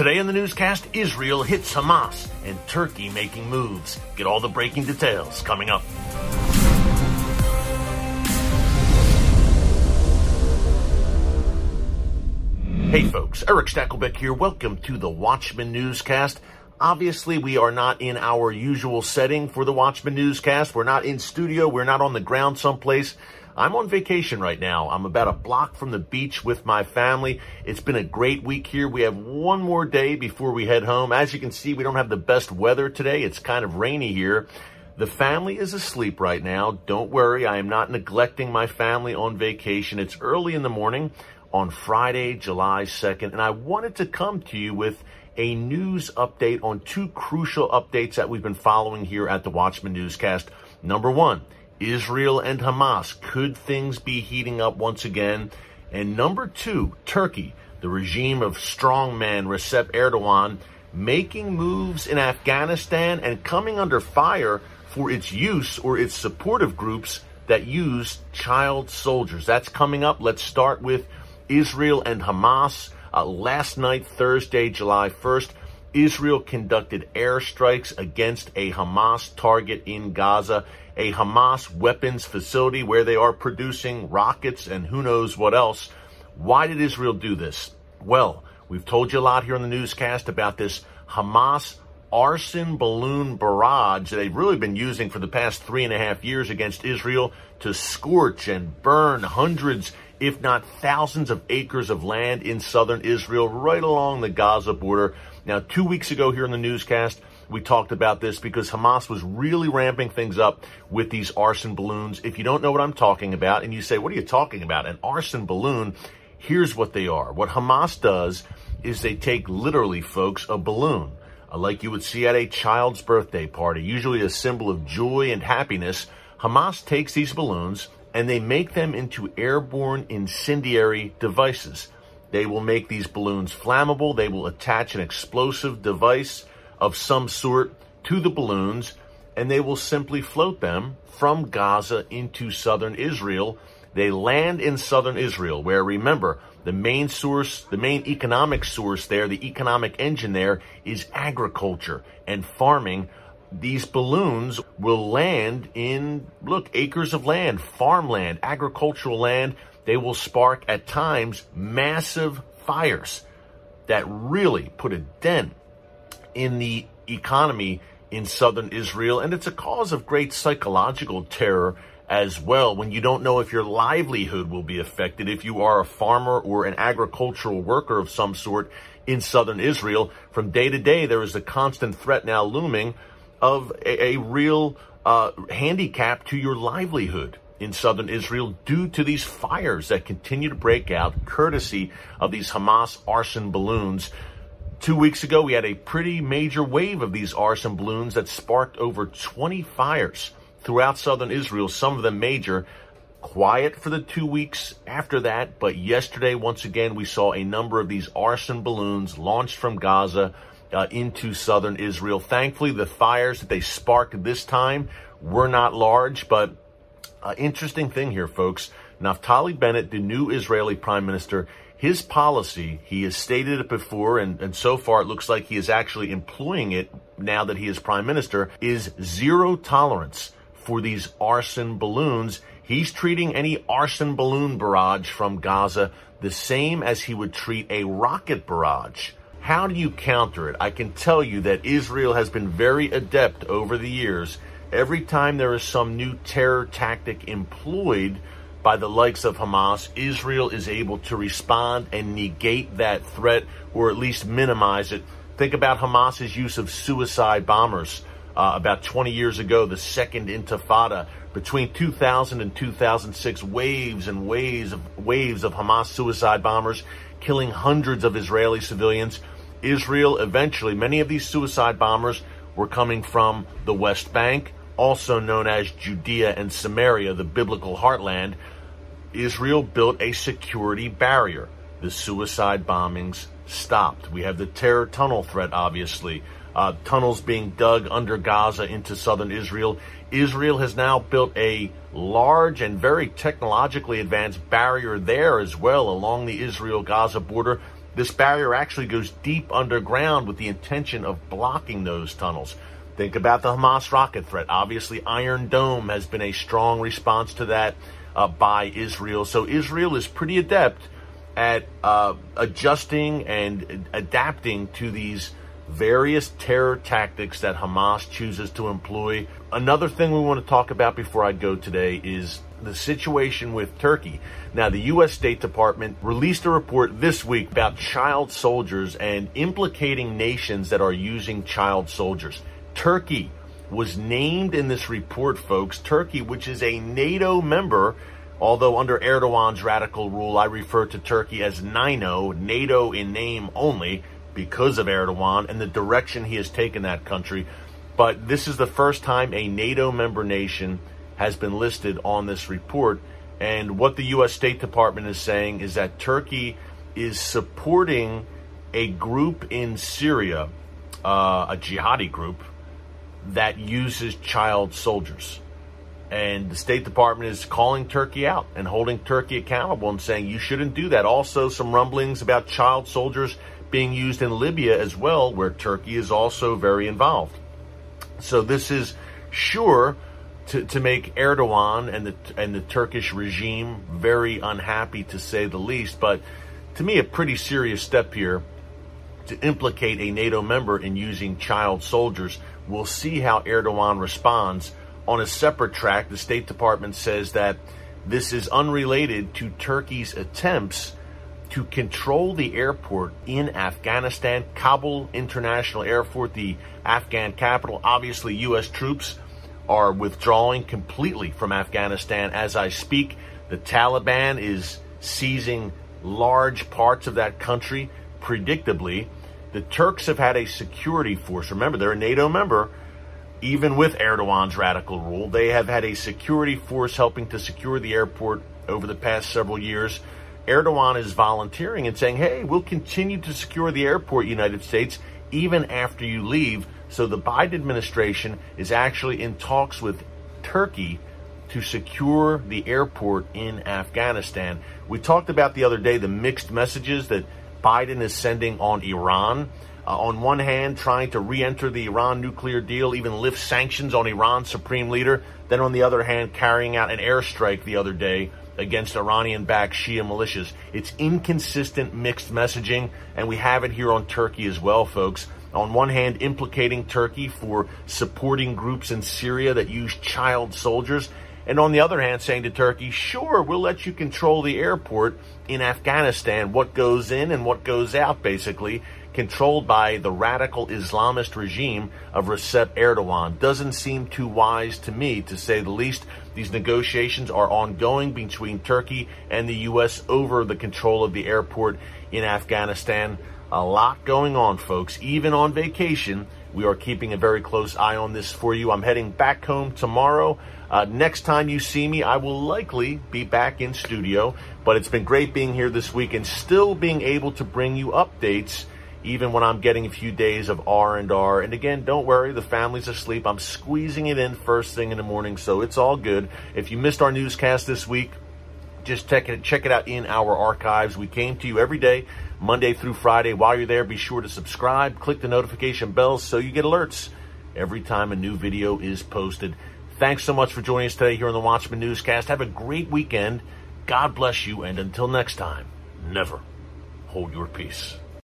Today in the newscast, Israel hits Hamas and Turkey making moves. Get all the breaking details coming up. Hey folks, Erick Stakelbeck here. Welcome to the Watchman Newscast. Obviously, we are not in our usual setting for the Watchman Newscast. We're not in studio. We're not on the ground someplace. I'm on vacation right now. I'm about a block from the beach with my family. It's been a great week here. We have one more day before we head home. As you can see, we don't have the best weather today. It's kind of rainy here. The family is asleep right now. Don't worry. I am not neglecting my family on vacation. It's early in the morning on Friday, July 2nd, and I wanted to come to you with a news update on two crucial updates that we've been following here at the Watchman Newscast. Number one, Israel and Hamas. Could things be heating up once again? And number two, Turkey, the regime of strongman Recep Erdogan, making moves in Afghanistan and coming under fire for its use or its supportive groups that use child soldiers. That's coming up. Let's start with Israel and Hamas. Uh, last night, Thursday, July 1st, Israel conducted airstrikes against a Hamas target in Gaza, a Hamas weapons facility where they are producing rockets and who knows what else. Why did Israel do this? Well, we've told you a lot here on the newscast about this Hamas arson balloon barrage that they've really been using for the past three and a half years against Israel to scorch and burn hundreds if not thousands of acres of land in southern Israel, right along the Gaza border. Now, two weeks ago here in the newscast, we talked about this because Hamas was really ramping things up with these arson balloons. If you don't know what I'm talking about, and you say, what are you talking about? An arson balloon, here's what they are. What Hamas does is they take literally, folks, a balloon, uh, like you would see at a child's birthday party, usually a symbol of joy and happiness. Hamas takes these balloons and they make them into airborne incendiary devices. They will make these balloons flammable. They will attach an explosive device of some sort to the balloons, and they will simply float them from Gaza into southern Israel. They land in southern Israel, where remember, the main source, the main economic source there, the economic engine there is agriculture and farming these balloons will land in, look, acres of land, farmland, agricultural land. They will spark at times massive fires that really put a dent in the economy in southern Israel. And it's a cause of great psychological terror as well when you don't know if your livelihood will be affected if you are a farmer or an agricultural worker of some sort in southern Israel. From day to day, there is a constant threat now looming of a, a real uh, handicap to your livelihood in southern Israel due to these fires that continue to break out, courtesy of these Hamas arson balloons. Two weeks ago, we had a pretty major wave of these arson balloons that sparked over 20 fires throughout southern Israel, some of them major. Quiet for the two weeks after that, but yesterday, once again, we saw a number of these arson balloons launched from Gaza uh, into southern Israel. Thankfully, the fires that they sparked this time were not large, but uh, interesting thing here, folks. Naftali Bennett, the new Israeli prime minister, his policy, he has stated it before, and, and so far it looks like he is actually employing it now that he is prime minister, is zero tolerance for these arson balloons. He's treating any arson balloon barrage from Gaza the same as he would treat a rocket barrage. How do you counter it? I can tell you that Israel has been very adept over the years. Every time there is some new terror tactic employed by the likes of Hamas, Israel is able to respond and negate that threat or at least minimize it. Think about Hamas's use of suicide bombers uh, about 20 years ago, the second intifada. Between 2000 and 2006, waves and waves of waves of Hamas suicide bombers killing hundreds of Israeli civilians. Israel eventually, many of these suicide bombers were coming from the West Bank, also known as Judea and Samaria, the biblical heartland. Israel built a security barrier. The suicide bombings stopped. We have the terror tunnel threat, obviously. Uh, tunnels being dug under Gaza into southern Israel. Israel has now built a large and very technologically advanced barrier there as well along the Israel Gaza border This barrier actually goes deep underground with the intention of blocking those tunnels. Think about the Hamas rocket threat. Obviously, Iron Dome has been a strong response to that uh, by Israel. So Israel is pretty adept at uh, adjusting and adapting to these various terror tactics that Hamas chooses to employ. Another thing we want to talk about before I go today is the situation with Turkey. Now, the U.S. State Department released a report this week about child soldiers and implicating nations that are using child soldiers. Turkey was named in this report, folks. Turkey, which is a NATO member, although under Erdogan's radical rule, I refer to Turkey as NINO, NATO in name only, because of Erdogan and the direction he has taken that country. But this is the first time a NATO member nation has been listed on this report. And what the U.S. State Department is saying is that Turkey is supporting a group in Syria, uh, a jihadi group, that uses child soldiers. And the State Department is calling Turkey out and holding Turkey accountable and saying you shouldn't do that. Also, some rumblings about child soldiers being used in Libya as well, where Turkey is also very involved. So this is sure to, to make Erdogan and the and the Turkish regime very unhappy to say the least. But to me, a pretty serious step here to implicate a NATO member in using child soldiers. We'll see how Erdogan responds. On a separate track, the State Department says that this is unrelated to Turkey's attempts to control the airport in Afghanistan, Kabul International Airport, the Afghan capital. Obviously, U.S. troops are withdrawing completely from Afghanistan as I speak. The Taliban is seizing large parts of that country, predictably. The Turks have had a security force. Remember, they're a NATO member. Even with Erdogan's radical rule, they have had a security force helping to secure the airport over the past several years. Erdogan is volunteering and saying, hey, we'll continue to secure the airport, United States, even after you leave. So the Biden administration is actually in talks with Turkey to secure the airport in Afghanistan. We talked about the other day the mixed messages that Biden is sending on Iran. Uh, on one hand, trying to re enter the Iran nuclear deal, even lift sanctions on Iran's supreme leader. Then, on the other hand, carrying out an airstrike the other day against Iranian backed Shia militias. It's inconsistent, mixed messaging, and we have it here on Turkey as well, folks. On one hand, implicating Turkey for supporting groups in Syria that use child soldiers, and on the other hand, saying to Turkey, sure, we'll let you control the airport in Afghanistan, what goes in and what goes out, basically, controlled by the radical Islamist regime of Recep Erdogan. Doesn't seem too wise to me, to say the least. These negotiations are ongoing between Turkey and the U.S. over the control of the airport in Afghanistan. A lot going on, folks. Even on vacation, we are keeping a very close eye on this for you. I'm heading back home tomorrow. Uh, next time you see me, I will likely be back in studio. But it's been great being here this week and still being able to bring you updates even when I'm getting a few days of R and R. And again, don't worry, the family's asleep. I'm squeezing it in first thing in the morning, so it's all good. If you missed our newscast this week, just check it check it out in our archives. We came to you every day, Monday through Friday. While you're there, be sure to subscribe, click the notification bell so you get alerts every time a new video is posted. Thanks so much for joining us today here on the Watchman Newscast. Have a great weekend. God bless you, and until next time, never hold your peace.